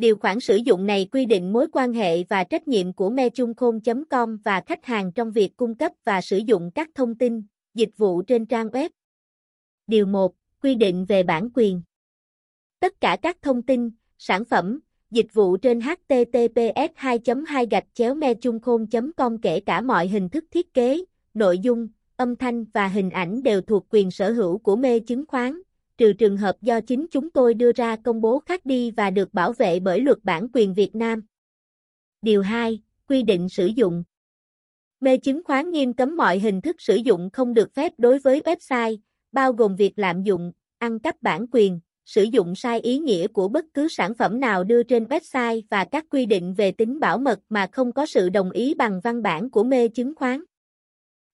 Điều khoản sử dụng này quy định mối quan hệ và trách nhiệm của mechungkhôn.com và khách hàng trong việc cung cấp và sử dụng các thông tin, dịch vụ trên trang web. Điều 1. Quy định về bản quyền. Tất cả các thông tin, sản phẩm, dịch vụ trên https 2 2 gạch chéo mechungkhôn com kể cả mọi hình thức thiết kế, nội dung, âm thanh và hình ảnh đều thuộc quyền sở hữu của mê chứng khoán, trừ trường hợp do chính chúng tôi đưa ra công bố khác đi và được bảo vệ bởi luật bản quyền Việt Nam. Điều 2. Quy định sử dụng Mê chứng khoán nghiêm cấm mọi hình thức sử dụng không được phép đối với website, bao gồm việc lạm dụng, ăn cắp bản quyền, sử dụng sai ý nghĩa của bất cứ sản phẩm nào đưa trên website và các quy định về tính bảo mật mà không có sự đồng ý bằng văn bản của mê chứng khoán.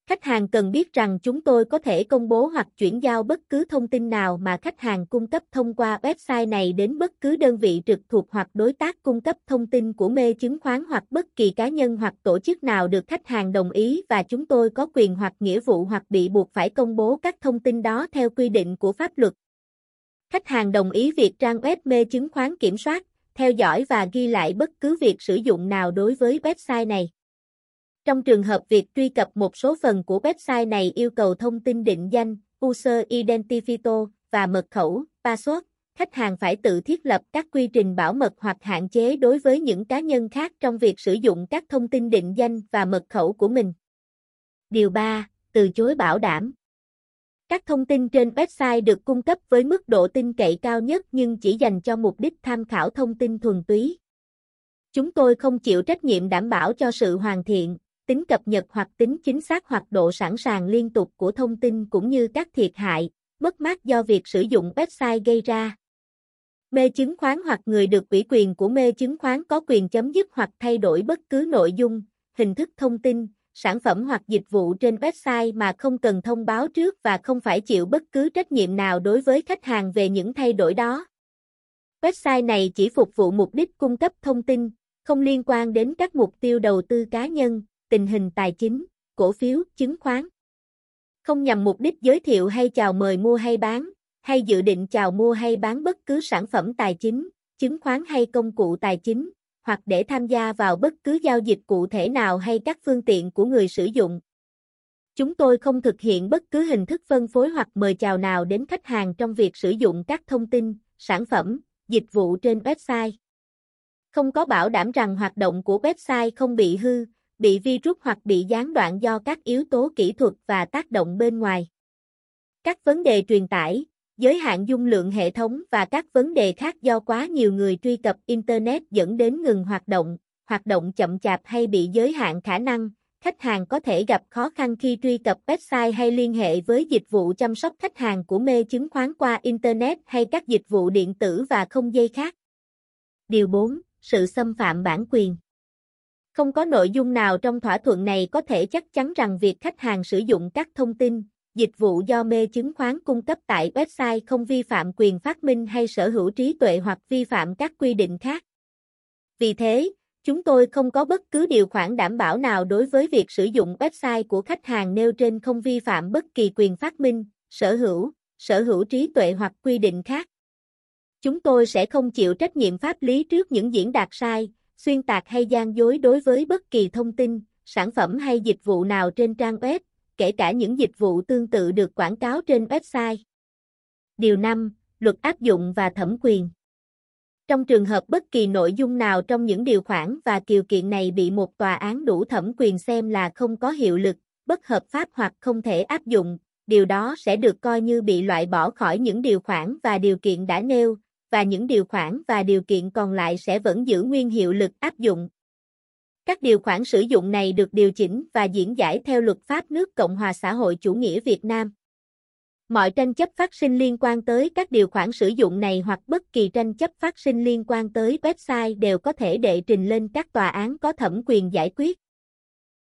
Khách hàng cần biết rằng chúng tôi có thể công bố hoặc chuyển giao bất cứ thông tin nào mà khách hàng cung cấp thông qua website này đến bất cứ đơn vị trực thuộc hoặc đối tác cung cấp thông tin của mê chứng khoán hoặc bất kỳ cá nhân hoặc tổ chức nào được khách hàng đồng ý và chúng tôi có quyền hoặc nghĩa vụ hoặc bị buộc phải công bố các thông tin đó theo quy định của pháp luật. Khách hàng đồng ý việc trang web mê chứng khoán kiểm soát, theo dõi và ghi lại bất cứ việc sử dụng nào đối với website này. Trong trường hợp việc truy cập một số phần của website này yêu cầu thông tin định danh, user identifier và mật khẩu, password, khách hàng phải tự thiết lập các quy trình bảo mật hoặc hạn chế đối với những cá nhân khác trong việc sử dụng các thông tin định danh và mật khẩu của mình. Điều 3. Từ chối bảo đảm. Các thông tin trên website được cung cấp với mức độ tin cậy cao nhất nhưng chỉ dành cho mục đích tham khảo thông tin thuần túy. Chúng tôi không chịu trách nhiệm đảm bảo cho sự hoàn thiện, tính cập nhật hoặc tính chính xác hoặc độ sẵn sàng liên tục của thông tin cũng như các thiệt hại, mất mát do việc sử dụng website gây ra. Mê chứng khoán hoặc người được ủy quyền của mê chứng khoán có quyền chấm dứt hoặc thay đổi bất cứ nội dung, hình thức thông tin, sản phẩm hoặc dịch vụ trên website mà không cần thông báo trước và không phải chịu bất cứ trách nhiệm nào đối với khách hàng về những thay đổi đó. Website này chỉ phục vụ mục đích cung cấp thông tin, không liên quan đến các mục tiêu đầu tư cá nhân, tình hình tài chính, cổ phiếu, chứng khoán. Không nhằm mục đích giới thiệu hay chào mời mua hay bán, hay dự định chào mua hay bán bất cứ sản phẩm tài chính, chứng khoán hay công cụ tài chính, hoặc để tham gia vào bất cứ giao dịch cụ thể nào hay các phương tiện của người sử dụng. Chúng tôi không thực hiện bất cứ hình thức phân phối hoặc mời chào nào đến khách hàng trong việc sử dụng các thông tin, sản phẩm, dịch vụ trên website. Không có bảo đảm rằng hoạt động của website không bị hư, bị virus hoặc bị gián đoạn do các yếu tố kỹ thuật và tác động bên ngoài. Các vấn đề truyền tải, giới hạn dung lượng hệ thống và các vấn đề khác do quá nhiều người truy cập Internet dẫn đến ngừng hoạt động, hoạt động chậm chạp hay bị giới hạn khả năng, khách hàng có thể gặp khó khăn khi truy cập website hay liên hệ với dịch vụ chăm sóc khách hàng của mê chứng khoán qua Internet hay các dịch vụ điện tử và không dây khác. Điều 4. Sự xâm phạm bản quyền không có nội dung nào trong thỏa thuận này có thể chắc chắn rằng việc khách hàng sử dụng các thông tin, dịch vụ do mê chứng khoán cung cấp tại website không vi phạm quyền phát minh hay sở hữu trí tuệ hoặc vi phạm các quy định khác. Vì thế, chúng tôi không có bất cứ điều khoản đảm bảo nào đối với việc sử dụng website của khách hàng nêu trên không vi phạm bất kỳ quyền phát minh, sở hữu, sở hữu trí tuệ hoặc quy định khác. Chúng tôi sẽ không chịu trách nhiệm pháp lý trước những diễn đạt sai, xuyên tạc hay gian dối đối với bất kỳ thông tin, sản phẩm hay dịch vụ nào trên trang web, kể cả những dịch vụ tương tự được quảng cáo trên website. Điều 5. Luật áp dụng và thẩm quyền Trong trường hợp bất kỳ nội dung nào trong những điều khoản và điều kiện này bị một tòa án đủ thẩm quyền xem là không có hiệu lực, bất hợp pháp hoặc không thể áp dụng, điều đó sẽ được coi như bị loại bỏ khỏi những điều khoản và điều kiện đã nêu, và những điều khoản và điều kiện còn lại sẽ vẫn giữ nguyên hiệu lực áp dụng. Các điều khoản sử dụng này được điều chỉnh và diễn giải theo luật pháp nước Cộng hòa xã hội chủ nghĩa Việt Nam. Mọi tranh chấp phát sinh liên quan tới các điều khoản sử dụng này hoặc bất kỳ tranh chấp phát sinh liên quan tới website đều có thể đệ trình lên các tòa án có thẩm quyền giải quyết.